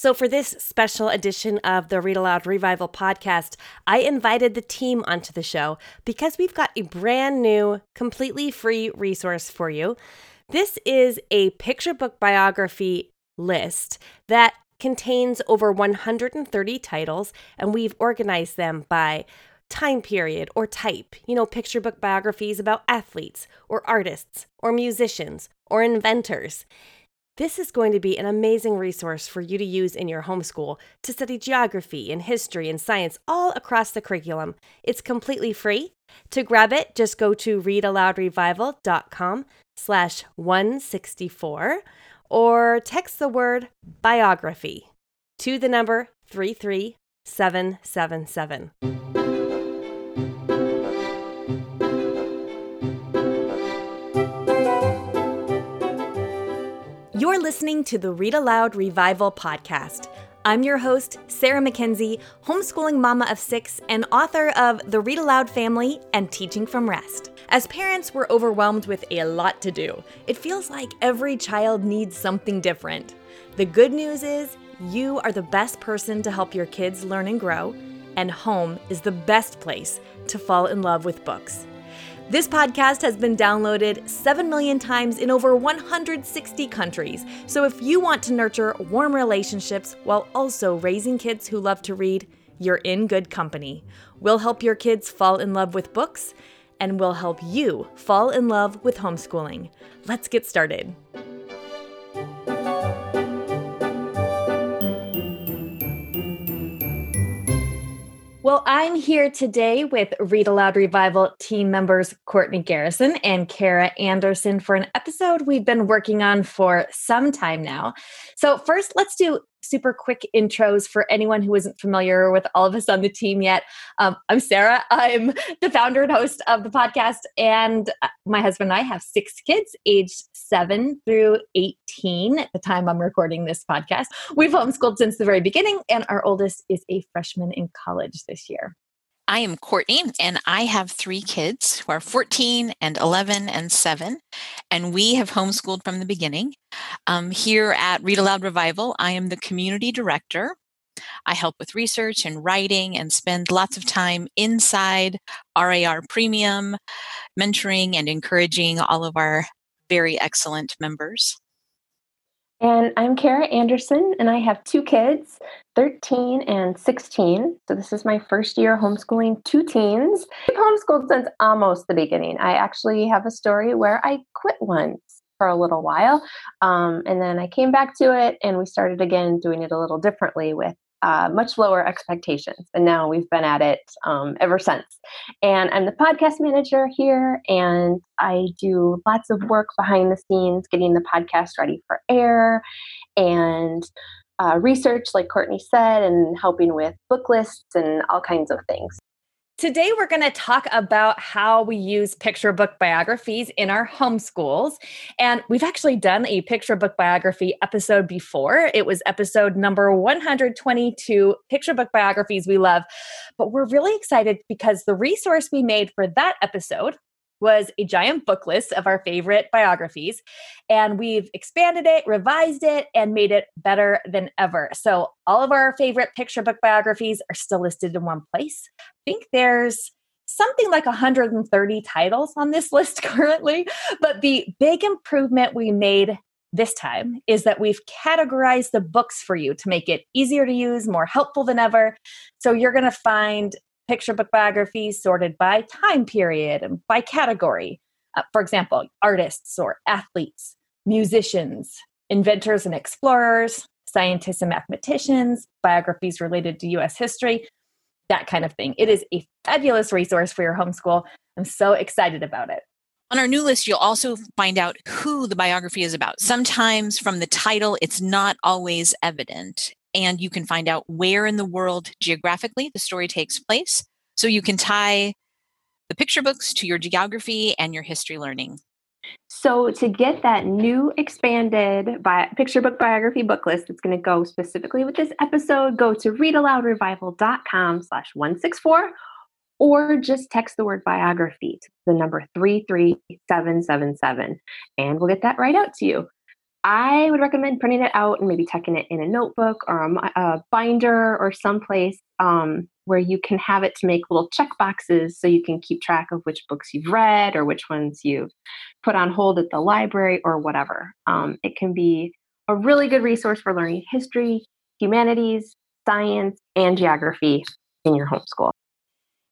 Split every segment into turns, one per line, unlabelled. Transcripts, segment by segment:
So, for this special edition of the Read Aloud Revival podcast, I invited the team onto the show because we've got a brand new, completely free resource for you. This is a picture book biography list that contains over 130 titles, and we've organized them by time period or type. You know, picture book biographies about athletes or artists or musicians or inventors. This is going to be an amazing resource for you to use in your homeschool to study geography and history and science all across the curriculum. It's completely free. To grab it, just go to readaloudrevival.com slash 164 or text the word biography to the number 33777. Listening to the Read Aloud Revival podcast. I'm your host, Sarah McKenzie, homeschooling mama of six and author of The Read Aloud Family and Teaching from Rest. As parents, we're overwhelmed with a lot to do. It feels like every child needs something different. The good news is, you are the best person to help your kids learn and grow, and home is the best place to fall in love with books. This podcast has been downloaded 7 million times in over 160 countries. So if you want to nurture warm relationships while also raising kids who love to read, you're in good company. We'll help your kids fall in love with books, and we'll help you fall in love with homeschooling. Let's get started. Well, I'm here today with Read Aloud Revival team members Courtney Garrison and Kara Anderson for an episode we've been working on for some time now. So, first, let's do super quick intros for anyone who isn't familiar with all of us on the team yet. Um, I'm Sarah. I'm the founder and host of the podcast, and uh, my husband and I have six kids, aged seven through 18 at the time I'm recording this podcast. We've homeschooled since the very beginning, and our oldest is a freshman in college this year.
I am Courtney, and I have three kids who are 14 and 11 and 7, and we have homeschooled from the beginning. Um, here at Read Aloud Revival, I am the community director. I help with research and writing and spend lots of time inside RAR Premium, mentoring and encouraging all of our very excellent members.
And I'm Kara Anderson, and I have two kids, 13 and 16. So this is my first year homeschooling two teens. I've homeschooled since almost the beginning. I actually have a story where I quit once for a little while. Um, and then I came back to it, and we started again doing it a little differently with uh, much lower expectations. And now we've been at it um, ever since. And I'm the podcast manager here, and I do lots of work behind the scenes, getting the podcast ready for air and uh, research, like Courtney said, and helping with book lists and all kinds of things.
Today, we're going to talk about how we use picture book biographies in our homeschools. And we've actually done a picture book biography episode before. It was episode number 122 Picture Book Biographies We Love. But we're really excited because the resource we made for that episode was a giant book list of our favorite biographies. And we've expanded it, revised it, and made it better than ever. So, all of our favorite picture book biographies are still listed in one place. I think there's something like 130 titles on this list currently. But the big improvement we made this time is that we've categorized the books for you to make it easier to use, more helpful than ever. So you're going to find picture book biographies sorted by time period and by category. Uh, for example, artists or athletes, musicians, inventors and explorers, scientists and mathematicians, biographies related to US history, that kind of thing. It is a fabulous resource for your homeschool. I'm so excited about it.
On our new list, you'll also find out who the biography is about. Sometimes from the title, it's not always evident and you can find out where in the world geographically the story takes place. So you can tie the picture books to your geography and your history learning.
So to get that new expanded bi- picture book biography book list that's going to go specifically with this episode, go to readaloudrevival.com slash 164 or just text the word biography to the number 33777 and we'll get that right out to you. I would recommend printing it out and maybe tucking it in a notebook or a, a binder or someplace um, where you can have it to make little check boxes so you can keep track of which books you've read or which ones you've put on hold at the library or whatever. Um, it can be a really good resource for learning history, humanities, science, and geography in your homeschool.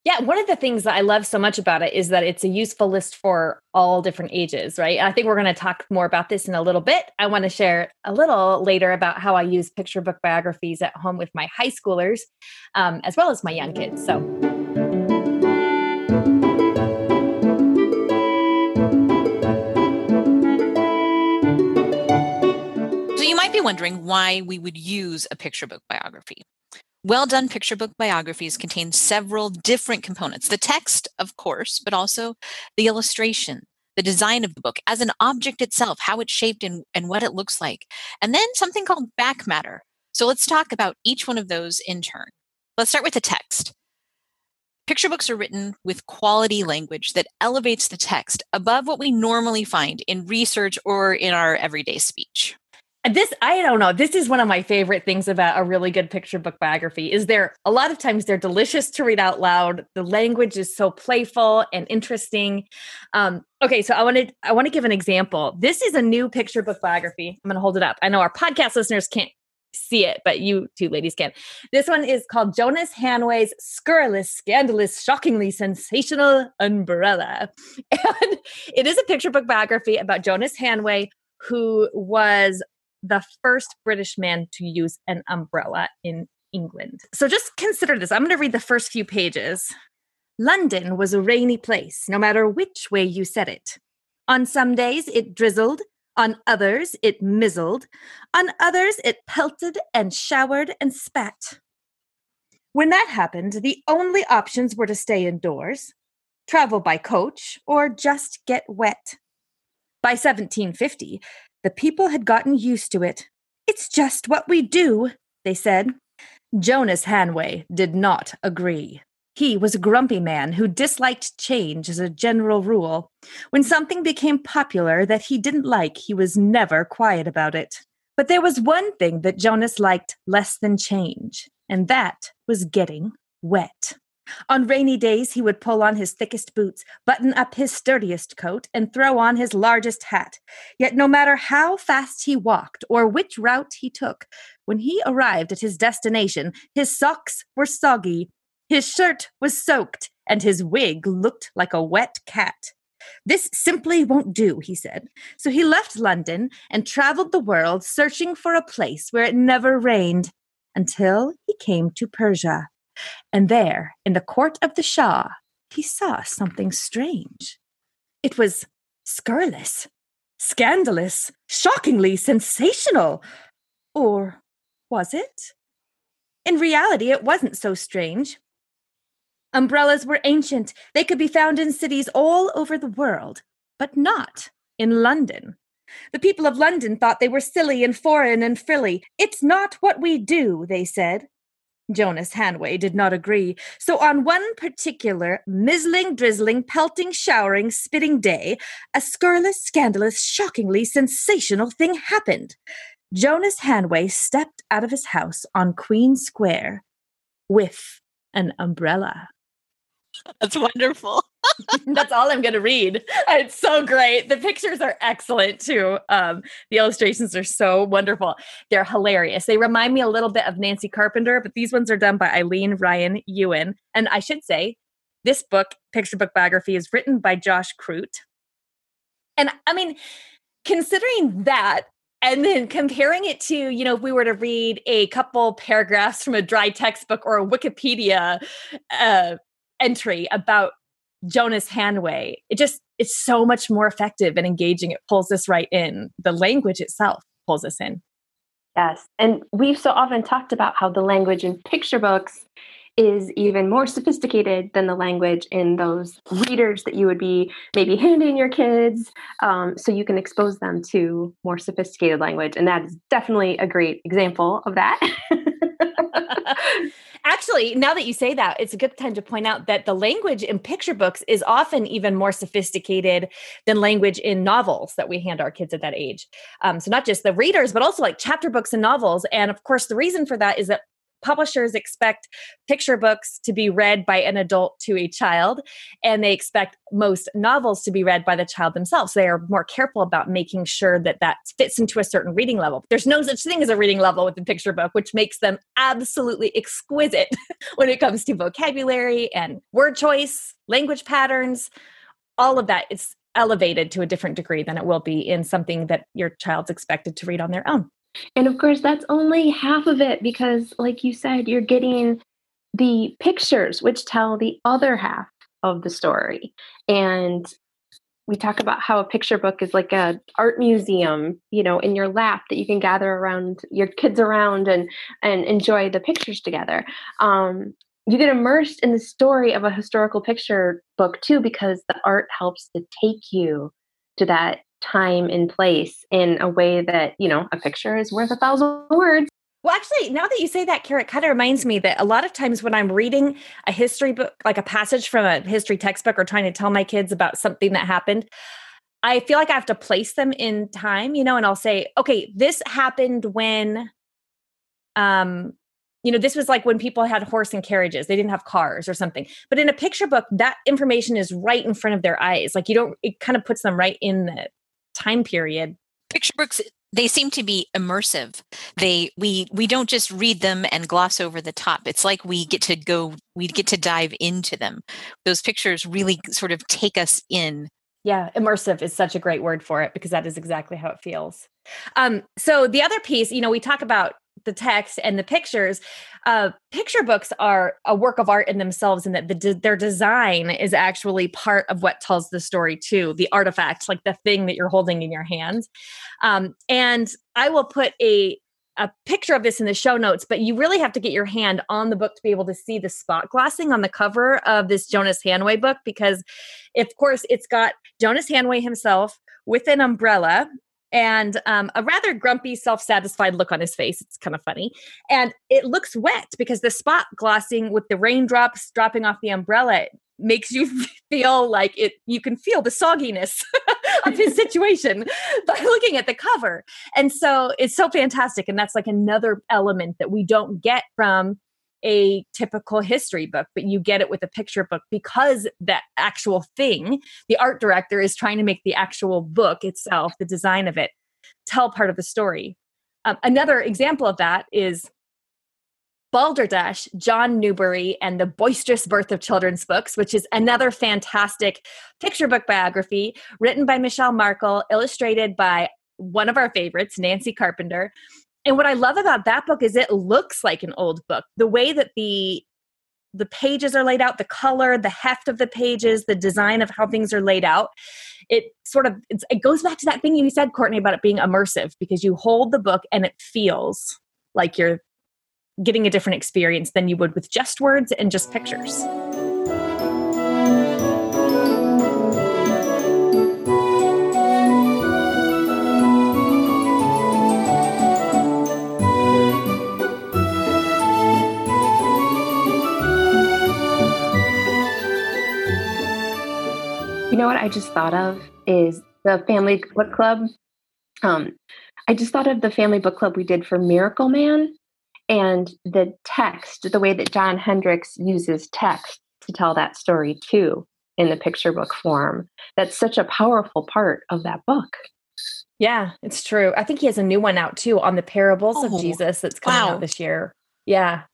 Yeah, one of the things that I love so much about it is that it's a useful list for all different ages, right? I think we're going to talk more about this in a little bit. I want to share a little later about how I use picture book biographies at home with my high schoolers, um, as well as my young kids. So.
So you might be wondering why we would use a picture book biography. Well done picture book biographies contain several different components the text, of course, but also the illustration, the design of the book as an object itself, how it's shaped and, and what it looks like, and then something called back matter. So let's talk about each one of those in turn. Let's start with the text. Picture books are written with quality language that elevates the text above what we normally find in research or in our everyday speech
this i don't know this is one of my favorite things about a really good picture book biography is there a lot of times they're delicious to read out loud. The language is so playful and interesting. Um, okay so i want to i want to give an example. This is a new picture book biography. I'm going to hold it up. I know our podcast listeners can't see it, but you two ladies can. This one is called Jonas Hanway's Scurrilous, Scandalous, Shockingly Sensational Umbrella. And it is a picture book biography about Jonas Hanway, who was the first British man to use an umbrella in England. So just consider this. I'm going to read the first few pages. London was a rainy place, no matter which way you said it. On some days it drizzled, on others it mizzled, on others it pelted and showered and spat. When that happened, the only options were to stay indoors, travel by coach, or just get wet. By 1750, the people had gotten used to it. It's just what we do, they said. Jonas Hanway did not agree. He was a grumpy man who disliked change as a general rule. When something became popular that he didn't like, he was never quiet about it. But there was one thing that Jonas liked less than change, and that was getting wet. On rainy days, he would pull on his thickest boots, button up his sturdiest coat, and throw on his largest hat. Yet, no matter how fast he walked or which route he took, when he arrived at his destination, his socks were soggy, his shirt was soaked, and his wig looked like a wet cat. This simply won't do, he said. So he left London and traveled the world searching for a place where it never rained until he came to Persia. And there, in the court of the Shah, he saw something strange. It was scurrilous, scandalous, shockingly sensational. Or was it? In reality, it wasn't so strange. Umbrellas were ancient. They could be found in cities all over the world, but not in London. The people of London thought they were silly and foreign and frilly. It's not what we do, they said. Jonas Hanway did not agree. So, on one particular mizzling, drizzling, pelting, showering, spitting day, a scurrilous, scandalous, shockingly sensational thing happened. Jonas Hanway stepped out of his house on Queen Square with an umbrella.
That's wonderful.
That's all I'm going to read. It's so great. The pictures are excellent too. Um, the illustrations are so wonderful. They're hilarious. They remind me a little bit of Nancy Carpenter, but these ones are done by Eileen Ryan Ewen. And I should say, this book, Picture Book Biography, is written by Josh Crute. And I mean, considering that, and then comparing it to, you know, if we were to read a couple paragraphs from a dry textbook or a Wikipedia uh, entry about Jonas Hanway. It just it's so much more effective and engaging. It pulls us right in. The language itself pulls us in.
Yes. And we've so often talked about how the language in picture books is even more sophisticated than the language in those readers that you would be maybe handing your kids. Um, so you can expose them to more sophisticated language. And that is definitely a great example of that.
Actually, now that you say that, it's a good time to point out that the language in picture books is often even more sophisticated than language in novels that we hand our kids at that age. Um, so, not just the readers, but also like chapter books and novels. And of course, the reason for that is that publishers expect picture books to be read by an adult to a child, and they expect most novels to be read by the child themselves. They are more careful about making sure that that fits into a certain reading level. There's no such thing as a reading level with a picture book, which makes them absolutely exquisite when it comes to vocabulary and word choice, language patterns. All of that is elevated to a different degree than it will be in something that your child's expected to read on their own.
And of course, that's only half of it because, like you said, you're getting the pictures, which tell the other half of the story. And we talk about how a picture book is like a art museum, you know, in your lap that you can gather around your kids around and and enjoy the pictures together. Um, you get immersed in the story of a historical picture book too, because the art helps to take you to that time and place in a way that, you know, a picture is worth a thousand words.
Well, actually, now that you say that, Kara, kind of reminds me that a lot of times when I'm reading a history book, like a passage from a history textbook or trying to tell my kids about something that happened, I feel like I have to place them in time, you know, and I'll say, okay, this happened when, um, you know, this was like when people had horse and carriages, they didn't have cars or something. But in a picture book, that information is right in front of their eyes. Like you don't, it kind of puts them right in the time period.
Picture books they seem to be immersive. They we we don't just read them and gloss over the top. It's like we get to go we get to dive into them. Those pictures really sort of take us in.
Yeah immersive is such a great word for it because that is exactly how it feels. Um so the other piece you know we talk about the text and the pictures uh, picture books are a work of art in themselves and that the de- their design is actually part of what tells the story too the artifact like the thing that you're holding in your hands um, and i will put a a picture of this in the show notes, but you really have to get your hand on the book to be able to see the spot glossing on the cover of this Jonas Hanway book because, of course, it's got Jonas Hanway himself with an umbrella and um, a rather grumpy, self satisfied look on his face. It's kind of funny. And it looks wet because the spot glossing with the raindrops dropping off the umbrella makes you feel like it you can feel the sogginess of his situation by looking at the cover and so it's so fantastic and that's like another element that we don't get from a typical history book, but you get it with a picture book because that actual thing, the art director is trying to make the actual book itself, the design of it, tell part of the story. Um, another example of that is Balderdash, John Newbery, and the Boisterous Birth of Children's Books, which is another fantastic picture book biography written by Michelle Markel, illustrated by one of our favorites, Nancy Carpenter. And what I love about that book is it looks like an old book. The way that the the pages are laid out, the color, the heft of the pages, the design of how things are laid out. It sort of it goes back to that thing you said, Courtney, about it being immersive because you hold the book and it feels like you're getting a different experience than you would with just words and just pictures.
You know what I just thought of is the family book club. Um, I just thought of the family book club we did for Miracle Man and the text, the way that John Hendrix uses text to tell that story too in the picture book form. That's such a powerful part of that book.
Yeah, it's true. I think he has a new one out too on the parables oh, of Jesus that's coming wow. out this year. Yeah.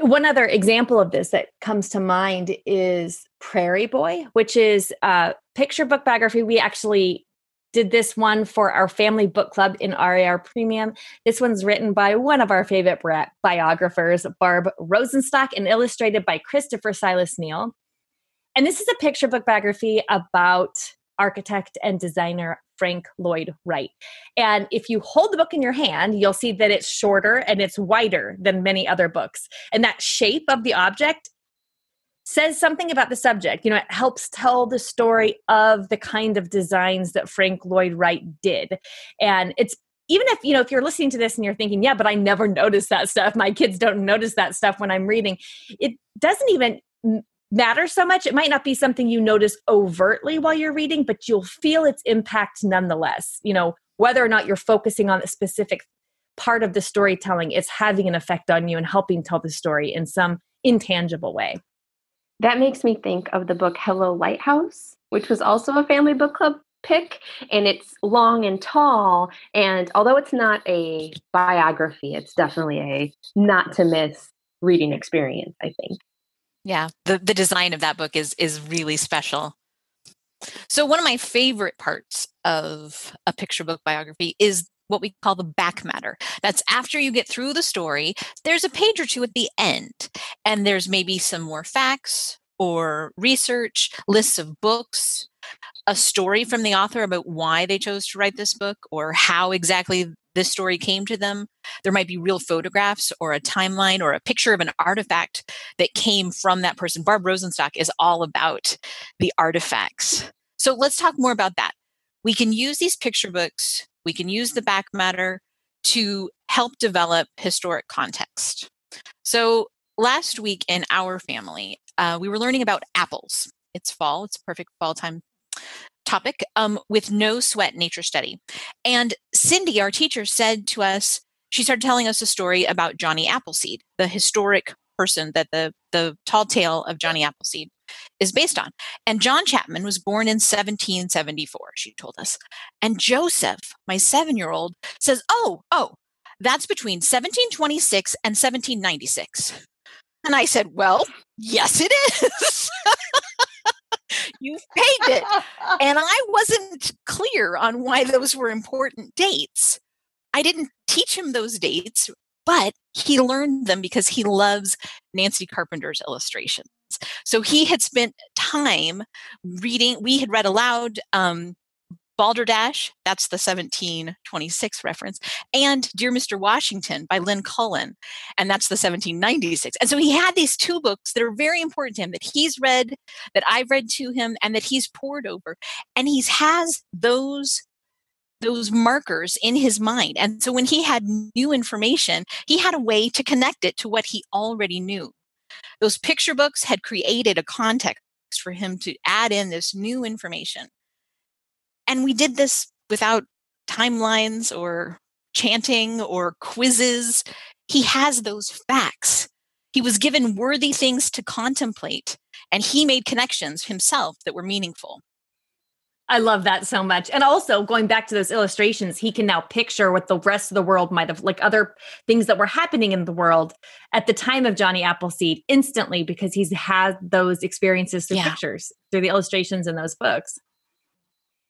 One other example of this that comes to mind is Prairie Boy, which is a picture book biography. We actually did this one for our family book club in RAR Premium. This one's written by one of our favorite biographers, Barb Rosenstock, and illustrated by Christopher Silas Neal. And this is a picture book biography about architect and designer Frank Lloyd Wright. And if you hold the book in your hand, you'll see that it's shorter and it's wider than many other books. And that shape of the object says something about the subject. You know, it helps tell the story of the kind of designs that Frank Lloyd Wright did. And it's even if you know if you're listening to this and you're thinking yeah but i never notice that stuff my kids don't notice that stuff when i'm reading it doesn't even matter so much. It might not be something you notice overtly while you're reading but you'll feel its impact nonetheless. You know whether or not you're focusing on a specific part of the storytelling it's having an effect on you and helping tell the story in some intangible way.
That makes me think of the book hello lighthouse which was also a family book club pick and it's long and tall and although it's not a biography it's definitely a not to miss reading experience i think
yeah the, the design of that book is is really special so one of my favorite parts of a picture book biography is what we call the back matter. That's after you get through the story, there's a page or two at the end, and there's maybe some more facts or research, lists of books, a story from the author about why they chose to write this book or how exactly this story came to them. There might be real photographs or a timeline or a picture of an artifact that came from that person. Barb Rosenstock is all about the artifacts. So let's talk more about that. We can use these picture books, we can use the back matter to help develop historic context. So last week in our family, uh, we were learning about apples. It's fall, it's perfect fall time topic um, with no sweat nature study. And Cindy, our teacher, said to us, she started telling us a story about Johnny Appleseed, the historic person that the, the tall tale of Johnny Appleseed is based on. And John Chapman was born in 1774, she told us. And Joseph, my seven year old, says, Oh, oh, that's between 1726 and 1796. And I said, Well, yes, it is. You've paid it. and I wasn't clear on why those were important dates. I didn't teach him those dates, but he learned them because he loves Nancy Carpenter's illustrations. So he had spent time reading, we had read aloud um, Balderdash, that's the 1726 reference, and Dear Mr. Washington by Lynn Cullen, and that's the 1796. And so he had these two books that are very important to him that he's read, that I've read to him, and that he's pored over. And he has those those markers in his mind. And so when he had new information, he had a way to connect it to what he already knew. Those picture books had created a context for him to add in this new information. And we did this without timelines or chanting or quizzes. He has those facts. He was given worthy things to contemplate, and he made connections himself that were meaningful.
I love that so much. And also going back to those illustrations, he can now picture what the rest of the world might have like other things that were happening in the world at the time of Johnny Appleseed instantly because he's had those experiences through yeah. pictures, through the illustrations in those books.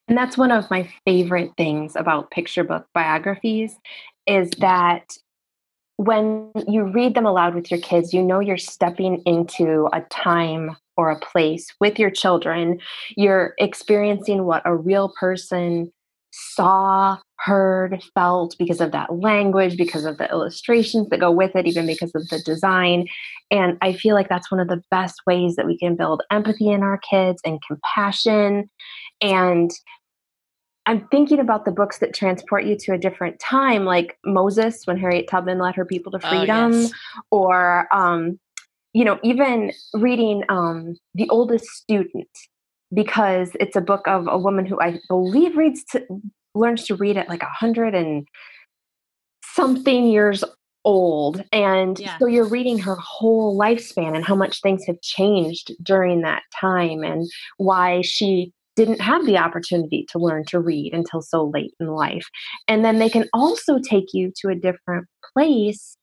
And that's one of my favorite things about picture book biographies is that when you read them aloud with your kids, you know you're stepping into a time or a place with your children. You're experiencing what a real person saw, heard, felt because of that language, because of the illustrations that go with it, even because of the design. And I feel like that's one of the best ways that we can build empathy in our kids and compassion and I'm thinking about the books that transport you to a different time, like Moses when Harriet Tubman led her people to freedom, oh, yes. or um, you know, even reading um, The Oldest Student because it's a book of a woman who I believe reads to, learns to read at like a hundred and something years old and yeah. so you're reading her whole lifespan and how much things have changed during that time and why she didn't have the opportunity to learn to read until so late in life. And then they can also take you to a different place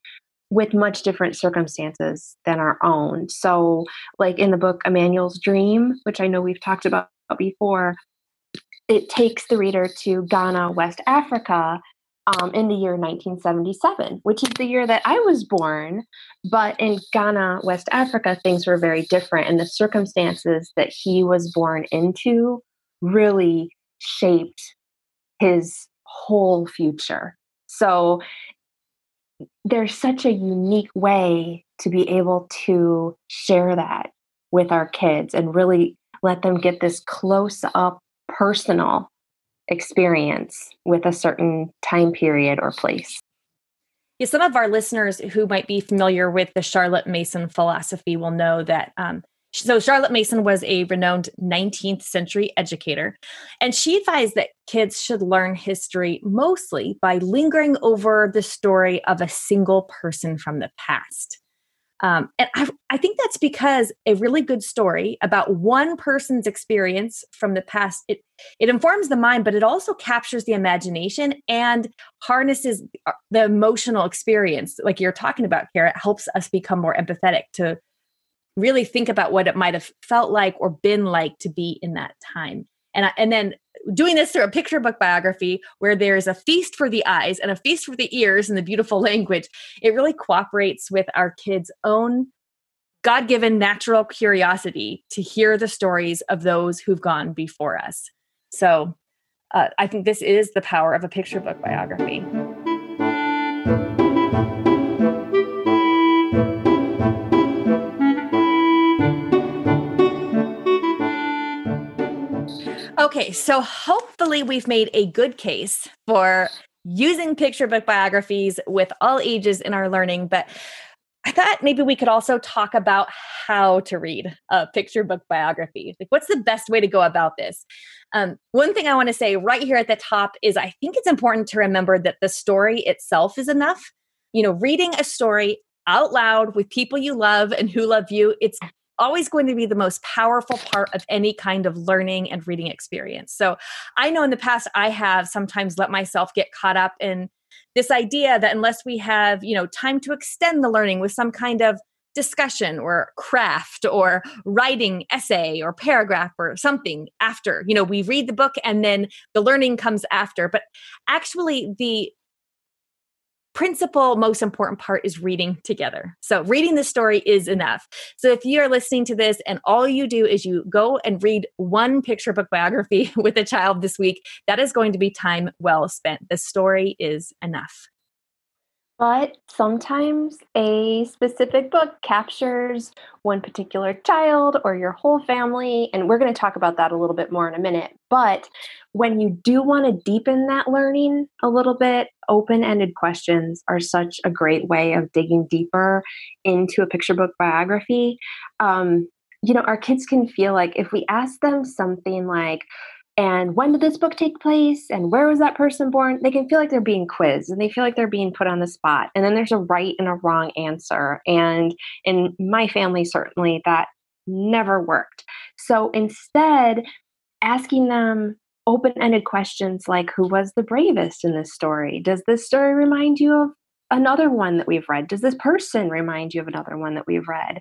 with much different circumstances than our own. So, like in the book Emmanuel's Dream, which I know we've talked about before, it takes the reader to Ghana, West Africa, um, in the year 1977, which is the year that I was born. But in Ghana, West Africa, things were very different. And the circumstances that he was born into really shaped his whole future. So there's such a unique way to be able to share that with our kids and really let them get this close up personal experience with a certain time period or place.
Yeah, some of our listeners who might be familiar with the Charlotte Mason philosophy will know that. Um, so, Charlotte Mason was a renowned 19th century educator, and she advised that kids should learn history mostly by lingering over the story of a single person from the past. Um, and I, I think that's because a really good story about one person's experience from the past it it informs the mind, but it also captures the imagination and harnesses uh, the emotional experience. Like you're talking about, Kara, it helps us become more empathetic to really think about what it might have felt like or been like to be in that time. And and then doing this through a picture book biography where there's a feast for the eyes and a feast for the ears and the beautiful language, it really cooperates with our kids' own God given natural curiosity to hear the stories of those who've gone before us. So uh, I think this is the power of a picture book biography. Okay, so hopefully we've made a good case for using picture book biographies with all ages in our learning, but I thought maybe we could also talk about how to read a picture book biography. Like, what's the best way to go about this? Um, one thing I want to say right here at the top is I think it's important to remember that the story itself is enough. You know, reading a story out loud with people you love and who love you, it's always going to be the most powerful part of any kind of learning and reading experience. So I know in the past I have sometimes let myself get caught up in this idea that unless we have, you know, time to extend the learning with some kind of discussion or craft or writing essay or paragraph or something after you know we read the book and then the learning comes after but actually the principal most important part is reading together. So reading the story is enough. So if you are listening to this and all you do is you go and read one picture book biography with a child this week, that is going to be time well spent. The story is enough.
But sometimes a specific book captures one particular child or your whole family. And we're going to talk about that a little bit more in a minute. But when you do want to deepen that learning a little bit, open ended questions are such a great way of digging deeper into a picture book biography. Um, you know, our kids can feel like if we ask them something like, and when did this book take place and where was that person born? They can feel like they're being quizzed and they feel like they're being put on the spot and then there's a right and a wrong answer and in my family certainly that never worked. So instead asking them open-ended questions like who was the bravest in this story? Does this story remind you of another one that we've read? Does this person remind you of another one that we've read?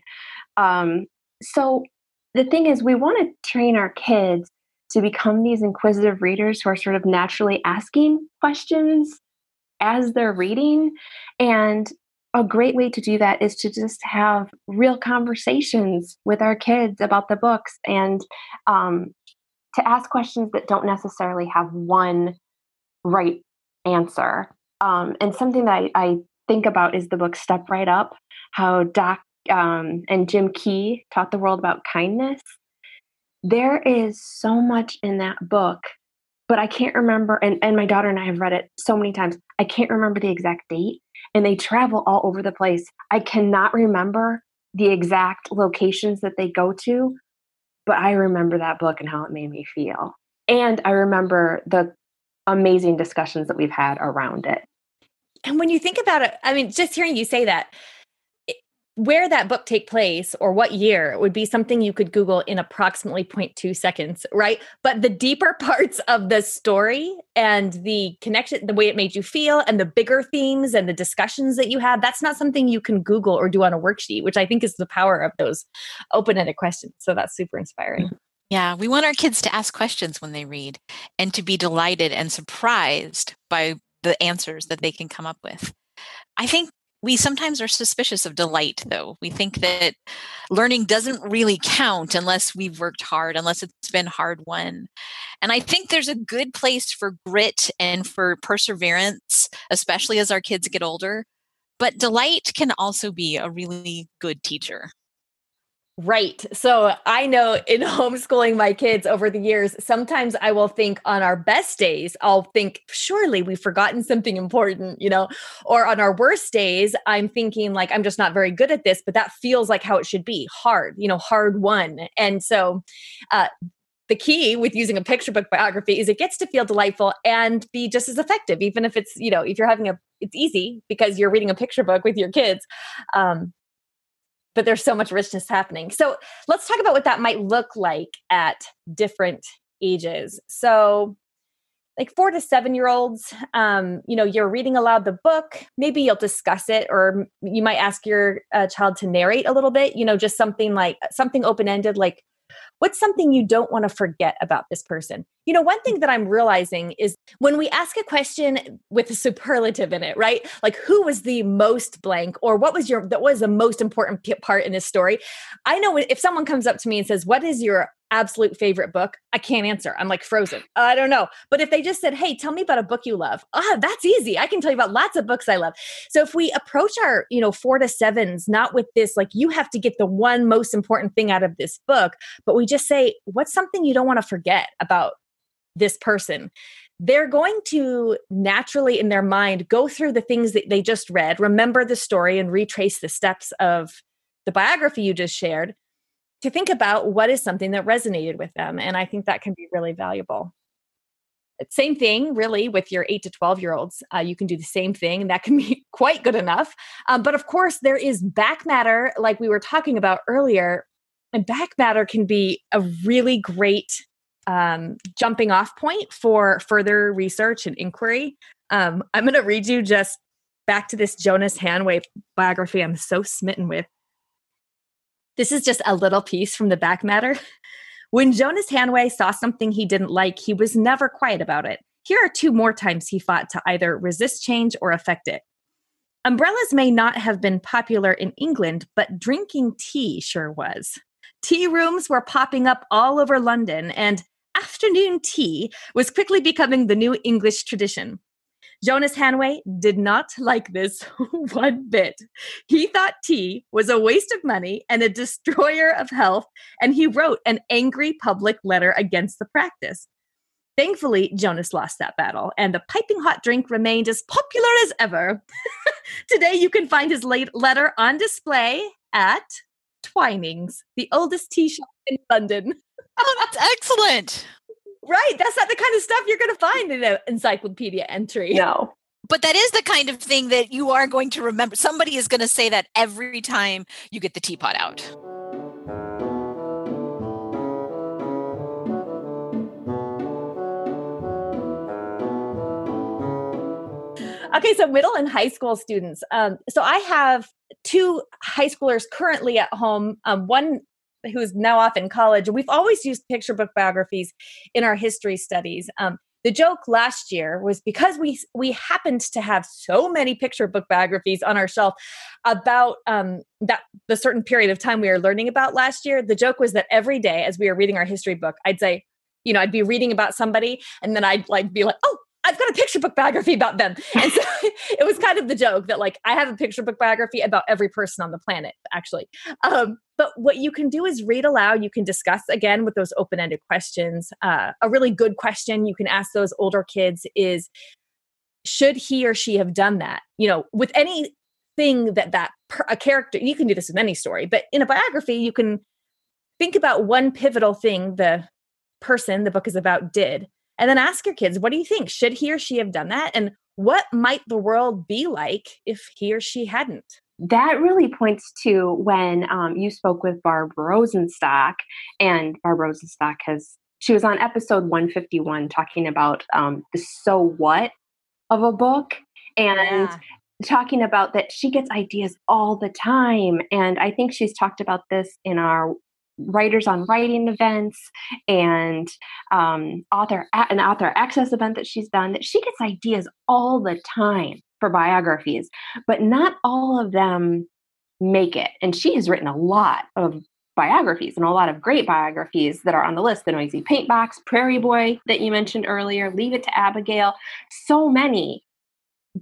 Um, so the thing is we want to train our kids to become these inquisitive readers who are sort of naturally asking questions as they're reading. And a great way to do that is to just have real conversations with our kids about the books and um, to ask questions that don't necessarily have one right answer. Um, and something that I, I, think about is the book Step Right Up, how Doc um, and Jim Key taught the world about kindness there is so much in that book but i can't remember and, and my daughter and i have read it so many times i can't remember the exact date and they travel all over the place. I cannot remember the exact locations that they go to but i remember that book and how it made me feel. And i remember the amazing discussions that we've had around it.
And when you think about it i mean just hearing you say that where that book take place or what year would be something you could google in approximately 0.2 seconds right? But the deeper parts of the story and the connection the way it made you feel and the bigger themes and the discussions that you had that's not something you can google or do on a worksheet which i think is the power of those open-ended questions. So that's super inspiring. Mm-hmm.
Yeah, we want our kids to ask questions when they read and to be delighted and surprised by the answers that they can come up with. I think we sometimes are suspicious of delight though. We think that learning doesn't really count unless we've worked hard unless it's been hard won. And i think there's a good place for grit and for perseverance especially as our kids get older. But delight can also be a really good teacher
Right. So I know in homeschooling my kids over the years, sometimes I will think on our best days, I'll think, surely we've forgotten something important, you know, or on our worst days, I'm thinking like, I'm just not very good at this, but that feels like how it should be hard, you know, hard won. And so, uh, the key with using a picture book biography is it gets to feel delightful and be just as effective even if it's you know if you're having a it's easy because you're reading a picture book with your kids um, but there's so much richness happening. So let's talk about what that might look like at different ages. So, like four to seven year olds, um, you know, you're reading aloud the book. Maybe you'll discuss it, or you might ask your uh, child to narrate a little bit. You know, just something like something open ended, like What's something you don't want to forget about this person? You know, one thing that I'm realizing is when we ask a question with a superlative in it, right? Like who was the most blank or what was your that was the most important part in this story? I know if someone comes up to me and says, "What is your absolute favorite book, I can't answer. I'm like frozen. I don't know. But if they just said, "Hey, tell me about a book you love," ah, that's easy. I can tell you about lots of books I love. So if we approach our, you know, four to sevens not with this like you have to get the one most important thing out of this book, but we just say, "What's something you don't want to forget about this person?" They're going to naturally in their mind go through the things that they just read, remember the story, and retrace the steps of the biography you just shared to think about what is something that resonated with them. And I think that can be really valuable. Same thing, really, with your eight to 12 year olds. Uh, you can do the same thing, and that can be quite good enough. Um, but of course, there is back matter, like we were talking about earlier. And back matter can be a really great um, jumping off point for further research and inquiry. Um, I'm going to read you just back to this Jonas Hanway biography I'm so smitten with. This is just a little piece from the back matter. When Jonas Hanway saw something he didn't like, he was never quiet about it. Here are two more times he fought to either resist change or affect it. Umbrellas may not have been popular in England, but drinking tea sure was. Tea rooms were popping up all over London, and afternoon tea was quickly becoming the new English tradition. Jonas Hanway did not like this one bit. He thought tea was a waste of money and a destroyer of health, and he wrote an angry public letter against the practice. Thankfully, Jonas lost that battle, and the piping hot drink remained as popular as ever. Today, you can find his late letter on display at Twinings, the oldest tea shop in London.
oh, that's excellent.
Right. That's not the kind of stuff you're going to find in an encyclopedia entry.
No.
But that is the kind of thing that you are going to remember. Somebody is going to say that every time you get the teapot out.
Okay, so middle and high school students. Um, so I have two high schoolers currently at home. Um, one who's now off in college, we've always used picture book biographies in our history studies. Um, the joke last year was because we we happened to have so many picture book biographies on our shelf about um, that the certain period of time we were learning about last year. The joke was that every day as we were reading our history book, I'd say, you know, I'd be reading about somebody, and then I'd like be like, oh, I've got a picture book biography about them. And so it was kind of the joke that like I have a picture book biography about every person on the planet, actually. Um, but what you can do is read aloud. You can discuss again with those open ended questions. Uh, a really good question you can ask those older kids is should he or she have done that? You know, with anything that that per, a character, you can do this with any story, but in a biography, you can think about one pivotal thing the person the book is about did and then ask your kids, what do you think? Should he or she have done that? And what might the world be like if he or she hadn't?
That really points to when um, you spoke with Barb Rosenstock, and Barb Rosenstock has she was on episode 151 talking about um, the so what of a book and yeah. talking about that she gets ideas all the time and i think she's talked about this in our writers on writing events and um, author an author access event that she's done that she gets ideas all the time for biographies but not all of them make it. And she has written a lot of biographies and a lot of great biographies that are on the list. The noisy paint box prairie boy that you mentioned earlier leave it to abigail so many.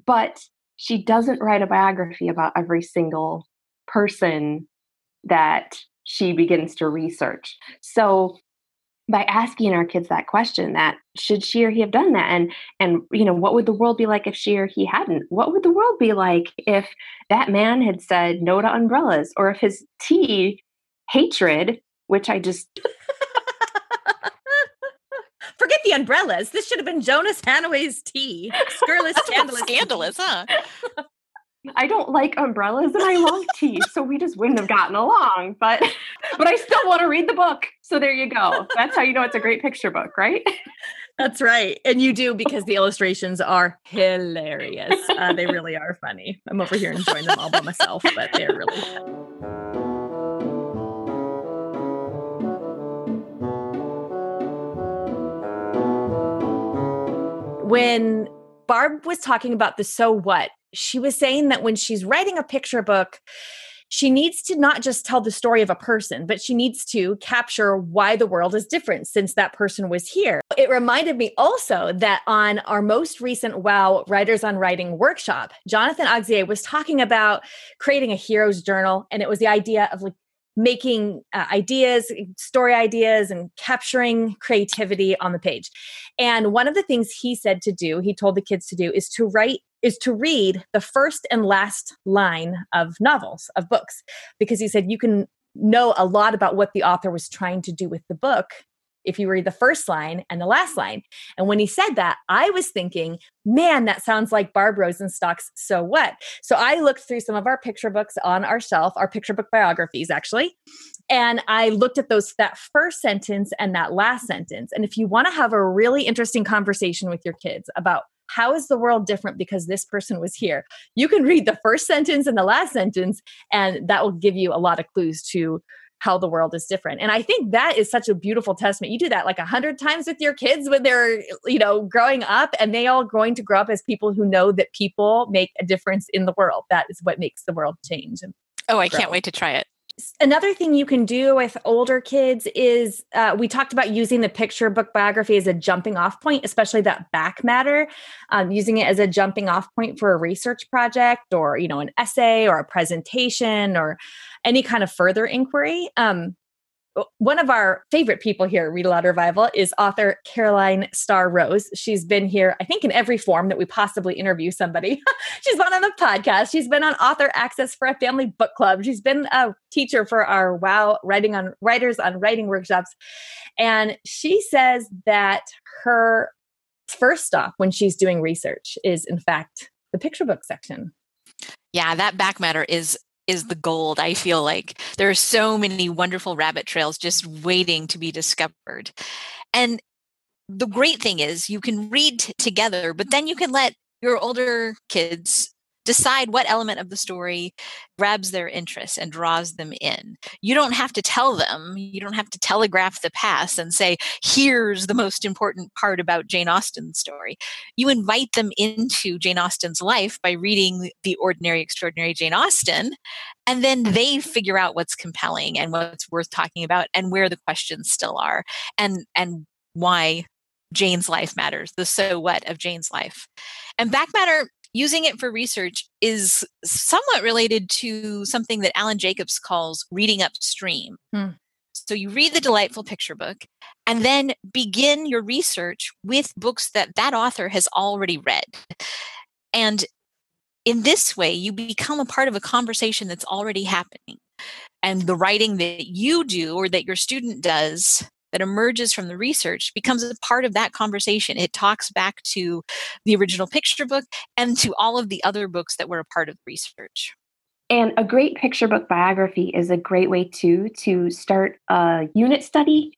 But she doesn't write a biography about every single person that she begins to research. So by asking our kids that question that should she or he have done that? And and you know what would the world be like if she or he hadn't? What would the world be like if that man had said no to umbrellas or if his tea hatred which i just
forget the umbrellas. This should have been jonas hanway's tea. Scurrilous scandalous
scandalous huh
I don't like umbrellas and I love tea, so we just wouldn't have gotten along. But but I still want to read the book. So there you go. That's how you know it's a great picture book, right?
That's right. And you do because the illustrations are hilarious. Uh, they really are funny. I'm over here enjoying them all by myself, but they're really. When Barb was talking about the so what she was saying that when she's writing a picture book, she needs to not just tell the story of a person, but she needs to capture why the world is different since that person was here. It reminded me also that on our most recent WOW Writers on Writing workshop, Jonathan Auxier was talking about creating a hero's journal. And it was the idea of like making uh, ideas, story ideas, and capturing creativity on the page. And one of the things he said to do, he told the kids to do, is to write is to read the first and last line of novels, of books, because he said you can know a lot about what the author was trying to do with the book if you read the first line and the last line. And when he said that, I was thinking, man, that sounds like Barb Rosenstock's So What? So I looked through some of our picture books on our shelf, our picture book biographies, actually. And I looked at those that first sentence and that last sentence. And if you want to have a really interesting conversation with your kids about how is the world different because this person was here? You can read the first sentence and the last sentence, and that will give you a lot of clues to how the world is different. And I think that is such a beautiful testament. You do that like a hundred times with your kids when they're, you know, growing up and they all going to grow up as people who know that people make a difference in the world. That is what makes the world change.
Oh, I grow. can't wait to try it.
Another thing you can do with older kids is uh, we talked about using the picture book biography as a jumping off point, especially that back matter, um, using it as a jumping off point for a research project or, you know, an essay or a presentation or any kind of further inquiry. Um, one of our favorite people here at Read Aloud Revival is author Caroline Starr Rose. She's been here, I think, in every form that we possibly interview somebody. She's been on the podcast. She's been on Author Access for a Family Book Club. She's been a teacher for our WOW writing on writers on writing workshops. And she says that her first stop when she's doing research is, in fact, the picture book section.
Yeah, that back matter is is the gold. I feel like there are so many wonderful rabbit trails just waiting to be discovered. And the great thing is you can read t- together, but then you can let your older kids decide what element of the story grabs their interest and draws them in. You don't have to tell them, you don't have to telegraph the past and say, here's the most important part about Jane Austen's story. You invite them into Jane Austen's life by reading The Ordinary Extraordinary Jane Austen, and then they figure out what's compelling and what's worth talking about and where the questions still are and and why Jane's life matters, the so what of Jane's life. And back matter using it for research is somewhat related to something that Alan Jacobs calls reading upstream. Hmm. So you read the delightful picture book and then begin your research with books that that author has already read. And in this way, you become a part of a conversation that's already happening. And the writing that you do or that your student does that emerges from the research becomes a part of that conversation. It talks back to the original picture book and to all of the other books that were a part of research.
And a great picture book biography is a great way too to start a unit study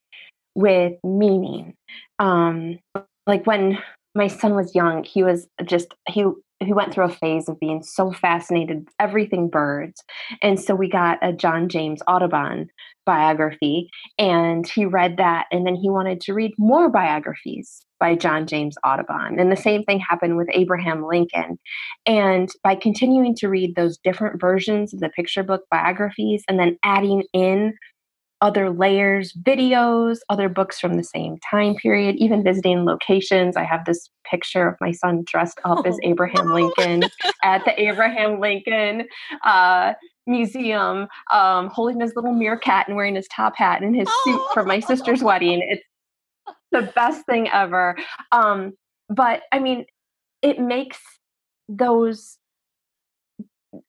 with meaning. Um, like when my son was young, he was just he he went through a phase of being so fascinated everything birds. And so we got a john james audubon biography and he read that and then he wanted to read more biographies by john james audubon. And the same thing happened with abraham lincoln. And by continuing to read those different versions of the picture book biographies and then adding in other layers, videos, other books from the same time period, even visiting locations. I have this picture of my son dressed up oh. as Abraham Lincoln at the Abraham Lincoln uh, museum, um, holding his little meerkat and wearing his top hat and his suit for my sister's wedding. It's the best thing ever. Um, but I mean, it makes those.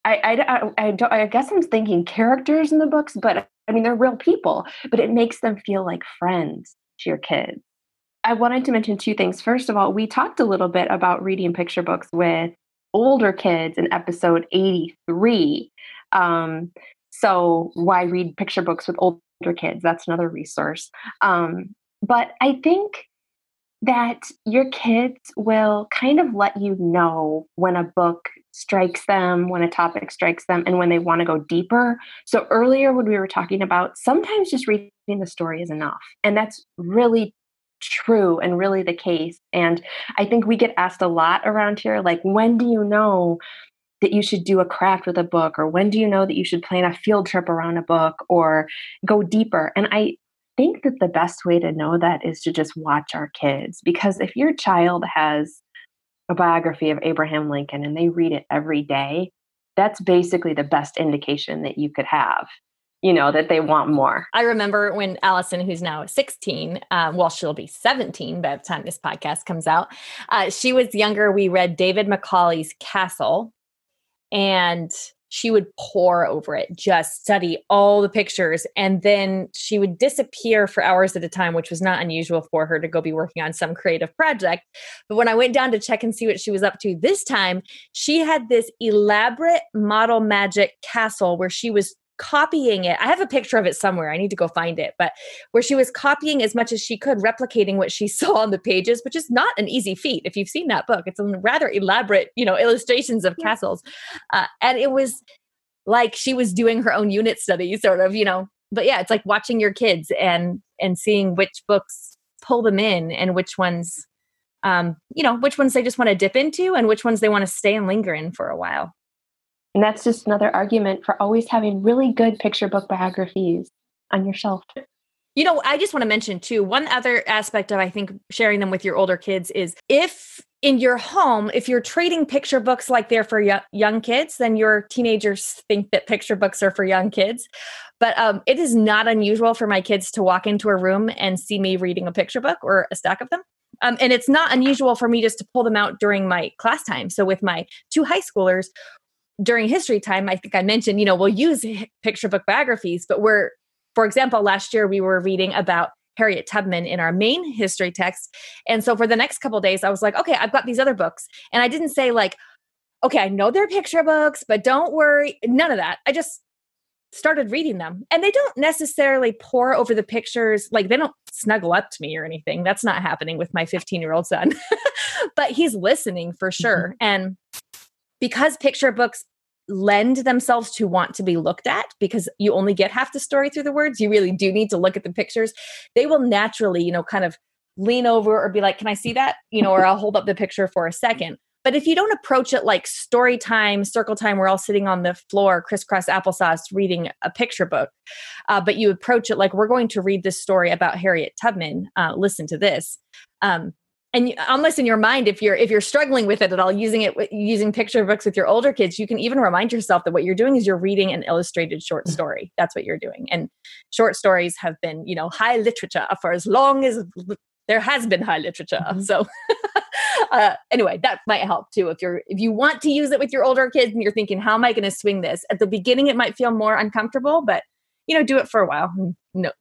I, I, I, don't, I guess I'm thinking characters in the books, but I mean, they're real people, but it makes them feel like friends to your kids. I wanted to mention two things. First of all, we talked a little bit about reading picture books with older kids in episode 83. Um, so, why read picture books with older kids? That's another resource. Um, but I think that your kids will kind of let you know when a book strikes them, when a topic strikes them, and when they want to go deeper. So, earlier when we were talking about sometimes just reading the story is enough. And that's really true and really the case. And I think we get asked a lot around here like, when do you know that you should do a craft with a book? Or when do you know that you should plan a field trip around a book or go deeper? And I think that the best way to know that is to just watch our kids. Because if your child has a biography of Abraham Lincoln and they read it every day, that's basically the best indication that you could have you know that they want more
i remember when allison who's now 16 um, well she'll be 17 by the time this podcast comes out uh, she was younger we read david macaulay's castle and she would pore over it just study all the pictures and then she would disappear for hours at a time which was not unusual for her to go be working on some creative project. But when i went down to check and see what she was up to this time she had this elaborate model magic castle where she was copying it. I have a picture of it somewhere. I need to go find it. But where she was copying as much as she could, replicating what she saw on the pages, which is not an easy feat. If you've seen that book, it's a rather elaborate, you know, illustrations of yeah. castles. Uh, and it was like she was doing her own unit study, sort of, you know. But yeah, it's like watching your kids and and seeing which books pull them in and which ones um, you know, which ones they just want to dip into and which ones they want to stay and linger in for a while.
And that's just another argument for always having really good picture book biographies on your shelf.
You know, I just want to mention too, one other aspect of I think sharing them with your older kids is if in your home, if you're trading picture books like they're for young kids, then your teenagers think that picture books are for young kids. But um, it is not unusual for my kids to walk into a room and see me reading a picture book or a stack of them. Um, and it's not unusual for me just to pull them out during my class time. So with my two high schoolers, during history time, I think I mentioned, you know, we'll use picture book biographies, but we're, for example, last year we were reading about Harriet Tubman in our main history text. And so for the next couple days, I was like, okay, I've got these other books. And I didn't say, like, okay, I know they're picture books, but don't worry. None of that. I just started reading them. And they don't necessarily pore over the pictures, like, they don't snuggle up to me or anything. That's not happening with my 15 year old son, but he's listening for sure. Mm-hmm. And because picture books lend themselves to want to be looked at because you only get half the story through the words you really do need to look at the pictures they will naturally you know kind of lean over or be like can i see that? You know or i'll hold up the picture for a second. But if you don't approach it like story time circle time we're all sitting on the floor crisscross applesauce reading a picture book uh, but you approach it like we're going to read this story about harriet tubman uh, listen to this um, and almost in your mind if you're if you're struggling with it at all using it using picture books with your older kids you can even remind yourself that what you're doing is you're reading an illustrated short mm. story. That's what you're doing. And short stories have been you know high literature for as long as there has been high literature. Mm-hmm. so uh, anyway that might help too if you're if you want to use it with your older kids and you're thinking how am i going to swing this? At the beginning it might feel more uncomfortable but you know do it for a while. No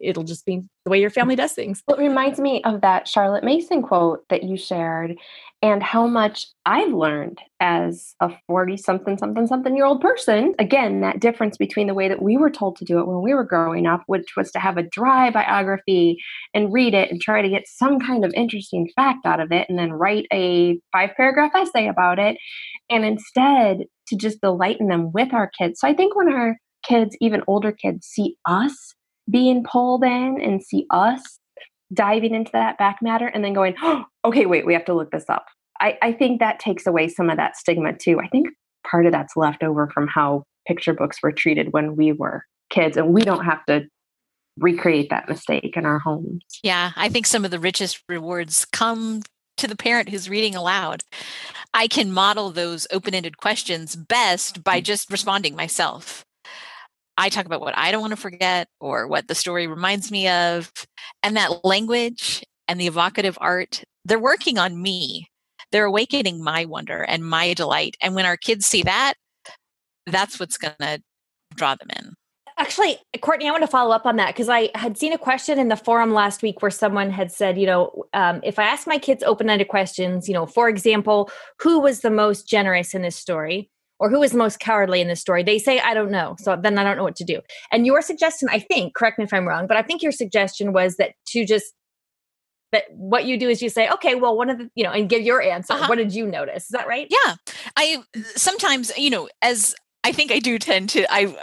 it'll just be the way your family does things.
It reminds me of that Charlotte Mason quote that you shared and how much I've learned as a 40 something, something, something year old person. Again, that difference between the way that we were told to do it when we were growing up, which was to have a dry biography and read it and try to get some kind of interesting fact out of it and then write a five paragraph essay about it. And instead, to just delight in them with our kids. So I think when our kids, even older kids, see us being pulled in and see us diving into that back matter and then going, oh, okay, wait, we have to look this up. I, I think that takes away some of that stigma too. I think part of that's left over from how picture books were treated when we were kids, and we don't have to recreate that mistake in our homes.
Yeah, I think some of the richest rewards come to the parent who's reading aloud. I can model those open ended questions best by mm. just responding myself. I talk about what I don't want to forget or what the story reminds me of. And that language and the evocative art, they're working on me. They're awakening my wonder and my delight. And when our kids see that, that's what's going to draw them in.
Actually, Courtney, I want to follow up on that because I had seen a question in the forum last week where someone had said, you know, um, if I ask my kids open ended questions, you know, for example, who was the most generous in this story? Or who is most cowardly in this story they say i don't know so then i don't know what to do. And your suggestion i think correct me if i'm wrong but i think your suggestion was that to just that what you do is you say okay well one of the you know and give your answer. Uh-huh. what did you notice? Is that right?
Yeah. I sometimes you know as i think i do tend to i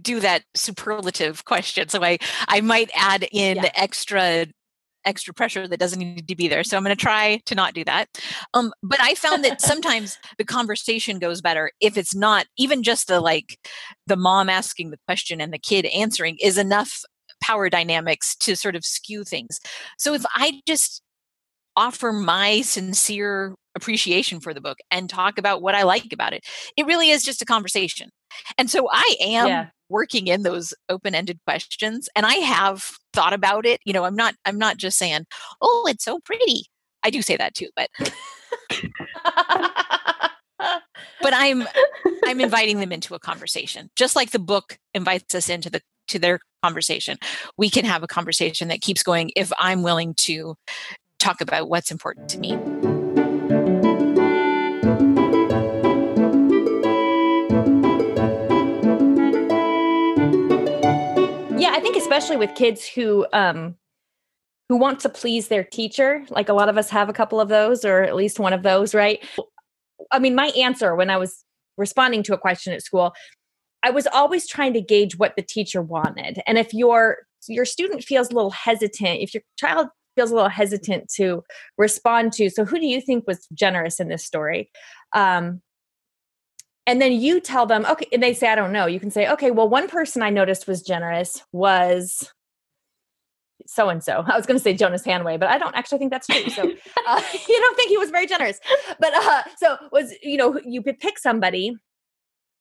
do that superlative question so i i might add in yeah. extra extra pressure that doesn't need to be there. So I'm going to try to not do that. Um, but I found that sometimes the conversation goes better if it's not even just the like the mom asking the question and the kid answering is enough power dynamics to sort of skew things. So if I just offer my sincere appreciation for the book and talk about what I like about it, it really is just a conversation. And so I am yeah working in those open-ended questions and i have thought about it you know i'm not i'm not just saying oh it's so pretty. I do say that too but but i'm i'm inviting them into a conversation. Just like the book invites us into the to their conversation we can have a conversation that keeps going if i'm willing to talk about what's important to me
think especially with kids who um who want to please their teacher, like a lot of us have a couple of those or at least one of those, right? I mean, my answer when I was responding to a question at school, I was always trying to gauge what the teacher wanted. And if your your student feels a little hesitant, if your child feels a little hesitant to respond to, so who do you think was generous in this story? Um, and then you tell them okay and they say i don't know. You can say okay well one person i noticed was generous was so and so i was going to say jonas hanway but i don't actually think that's true. So uh, you don't think he was very generous. But uh, so was you know you could pick somebody.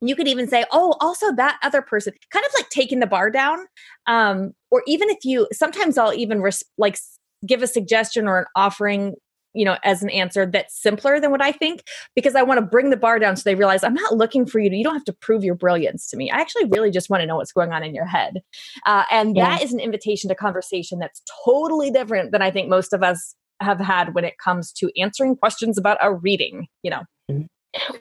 You could even say oh also that other person kind of like taking the bar down. Um or even if you sometimes i'll even res- like give a suggestion or an offering you know, as an answer that's simpler than what I think because I want to bring the bar down so they realize I'm not looking for you to, you don't have to prove your brilliance to me. I actually really just want to know what's going on in your head. Uh, and yeah. that is an invitation to conversation that's totally different than I think most of us have had when it comes to answering questions about a reading, you know.
Mm-hmm.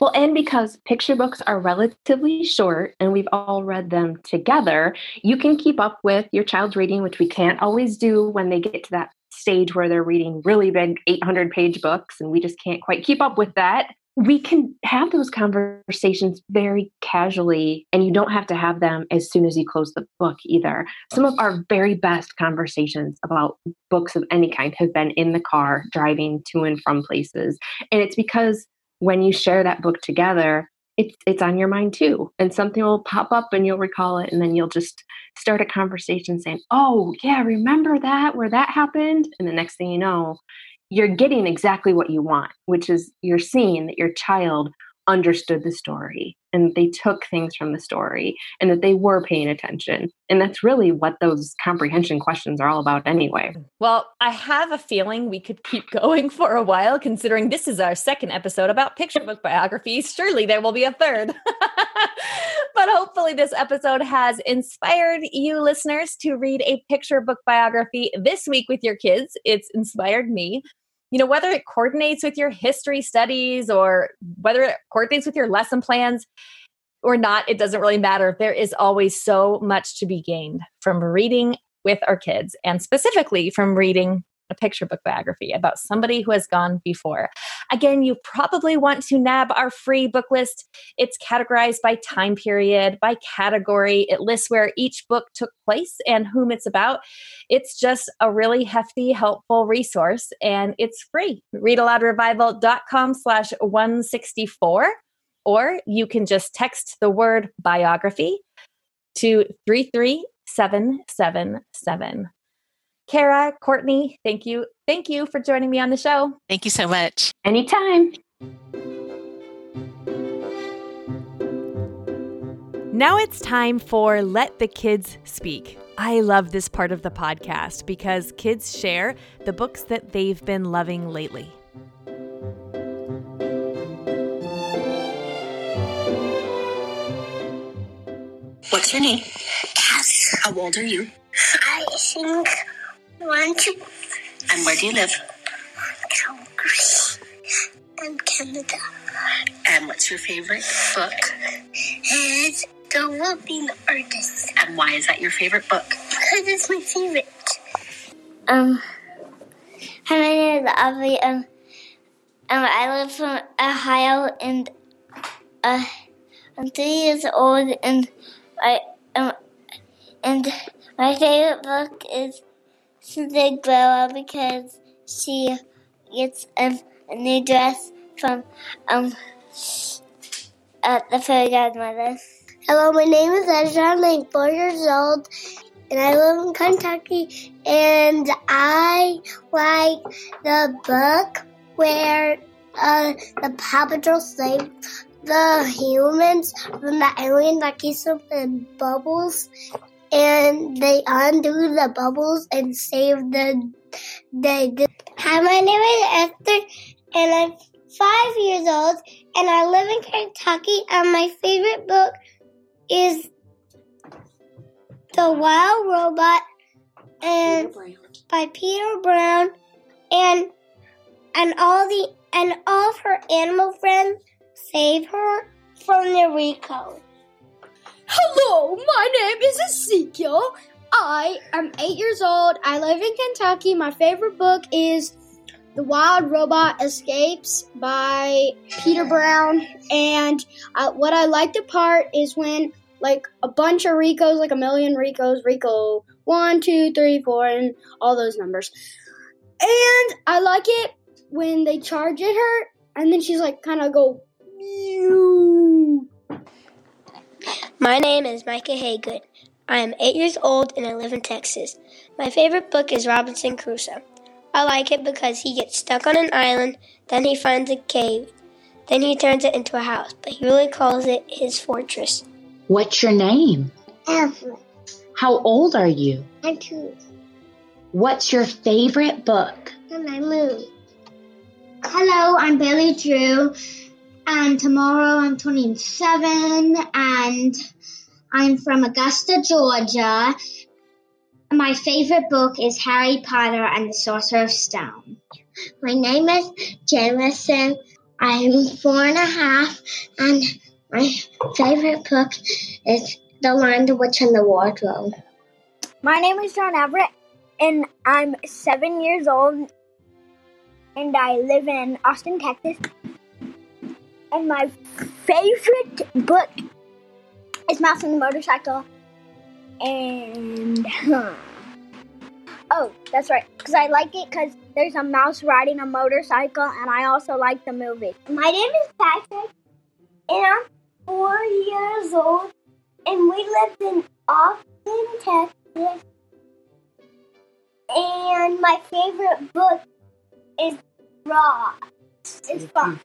Well, and because picture books are relatively short and we've all read them together, you can keep up with your child's reading, which we can't always do when they get to that stage where they're reading really big 800 page books and we just can't quite keep up with that we can have those conversations very casually and you don't have to have them as soon as you close the book either. Some of our very best conversations about books of any kind have been in the car driving to and from places and it's because when you share that book together it's it's on your mind too and something will pop up and you'll recall it and then you'll just start a conversation saying oh yeah remember that where that happened? And the next thing you know you're getting exactly what you want which is you're seeing that your child understood the story and they took things from the story and that they were paying attention. And that's really what those comprehension questions are all about, anyway. Mm.
Well, I have a feeling we could keep going for a while, considering this is our second episode about picture book biographies. Surely there will be a third. but hopefully, this episode has inspired you listeners to read a picture book biography this week with your kids. It's inspired me you know, whether it coordinates with your history studies or whether it coordinates with your lesson plans or not, it doesn't really matter. There is always so much to be gained from reading with our kids and specifically from reading a picture book biography about somebody who has gone before. Again, you probably want to nab our free book list. It's categorized by time period, by category. It lists where each book took place and whom it's about. It's just a really hefty, helpful resource, and it's free. Readaloudrevival.com slash 164, or you can just text the word biography to 33777. Kara, Courtney, thank you.
thank you for joining me on the show.
Thank you so much.
Anytime.
Now it's time for Let the Kids Speak. I love this part of the podcast because kids share the books that they've been loving lately.
What's your name? Cass. How old are you?
I think one, two.
And where do you live?
Calgary and Canada.
And what's your favorite book?
It's The Whooping Artist.
And why is that your favorite book?
Because it's my favorite. Um, hi, my name is Avi. Um, um, I live from Ohio and uh, I'm three years old and I um, and my favorite book is Cinderella because she gets um, a new dress from um uh, the fairy godmother. Hello, my name is Ezra. I'm four years old, and I live in Kentucky. And I like the book where uh, the Paw Patrol saved the humans from the alien that keeps them in bubbles, and they undo the bubbles and save the the. Hi, my name is Esther, and I'm five years old, and I live in Kentucky. And my favorite book is The Wild Robot, and by Peter Brown, and and all the and all of her animal friends save her from the recall.
Hello, my name is Ezekiel. I am eight years old. I live in Kentucky. My favorite book is The Wild Robot Escapes by Peter Brown. And uh, what I like the part is when, like, a bunch of RECOs, like a million RECOs, RECO one, two, three, four, and all those numbers. And I like it when they charge at her, and then she's like, kind of go, Mew.
My name is Micah Haygood. I am eight years old and I live in Texas. My favorite book is Robinson Crusoe. I like it because he gets stuck on an island, then he finds a cave, then he turns it into a house, but he really calls it his fortress.
What's your name?
Evelyn.
How old are you?
I'm two.
What's your favorite book?
And my moon. Hello, I'm Bailey Drew, and tomorrow I'm 27, and I'm from Augusta, Georgia. My favorite book is Harry Potter and the Sorcerer's Stone. My name is Jamison. I'm four and a half, and my favorite book is The Lion, the Witch, and the Wardrobe.
My name is John Everett, and I'm seven years old, and I live in Austin, Texas. And my favorite book is Mouse and the Motorcycle. And oh, that's right, because I like it because there's a mouse riding a motorcycle, and I also like the movie.
My name is Patrick, and I'm four years old, and we lived in Austin, Texas. And my favorite book is Rock. It's fun.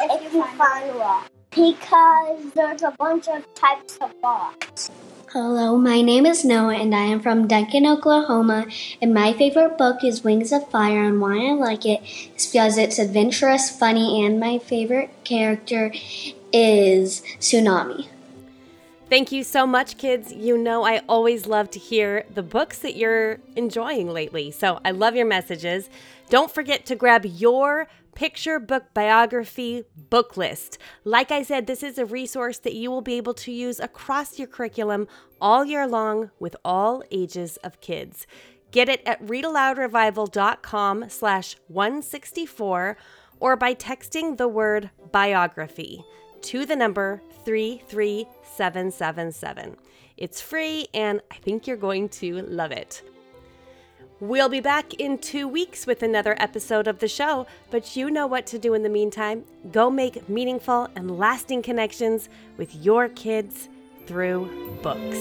If you find rock. Because there's a bunch of types of rocks.
Hello, my name is Noah and I am from Duncan, Oklahoma. And my favorite book is Wings of Fire. And why I like it is because it's adventurous, funny, and my favorite character is Tsunami.
Thank you so much, kids. You know, I always love to hear the books that you're enjoying lately. So I love your messages. Don't forget to grab your picture book biography book list. Like I said, this is a resource that you will be able to use across your curriculum all year long with all ages of kids. Get it at readaloudrevival.com slash 164 or by texting the word biography to the number 33777. It's free and I think you're going to love it. We'll be back in two weeks with another episode of the show, but you know what to do in the meantime. Go make meaningful and lasting connections with your kids through books.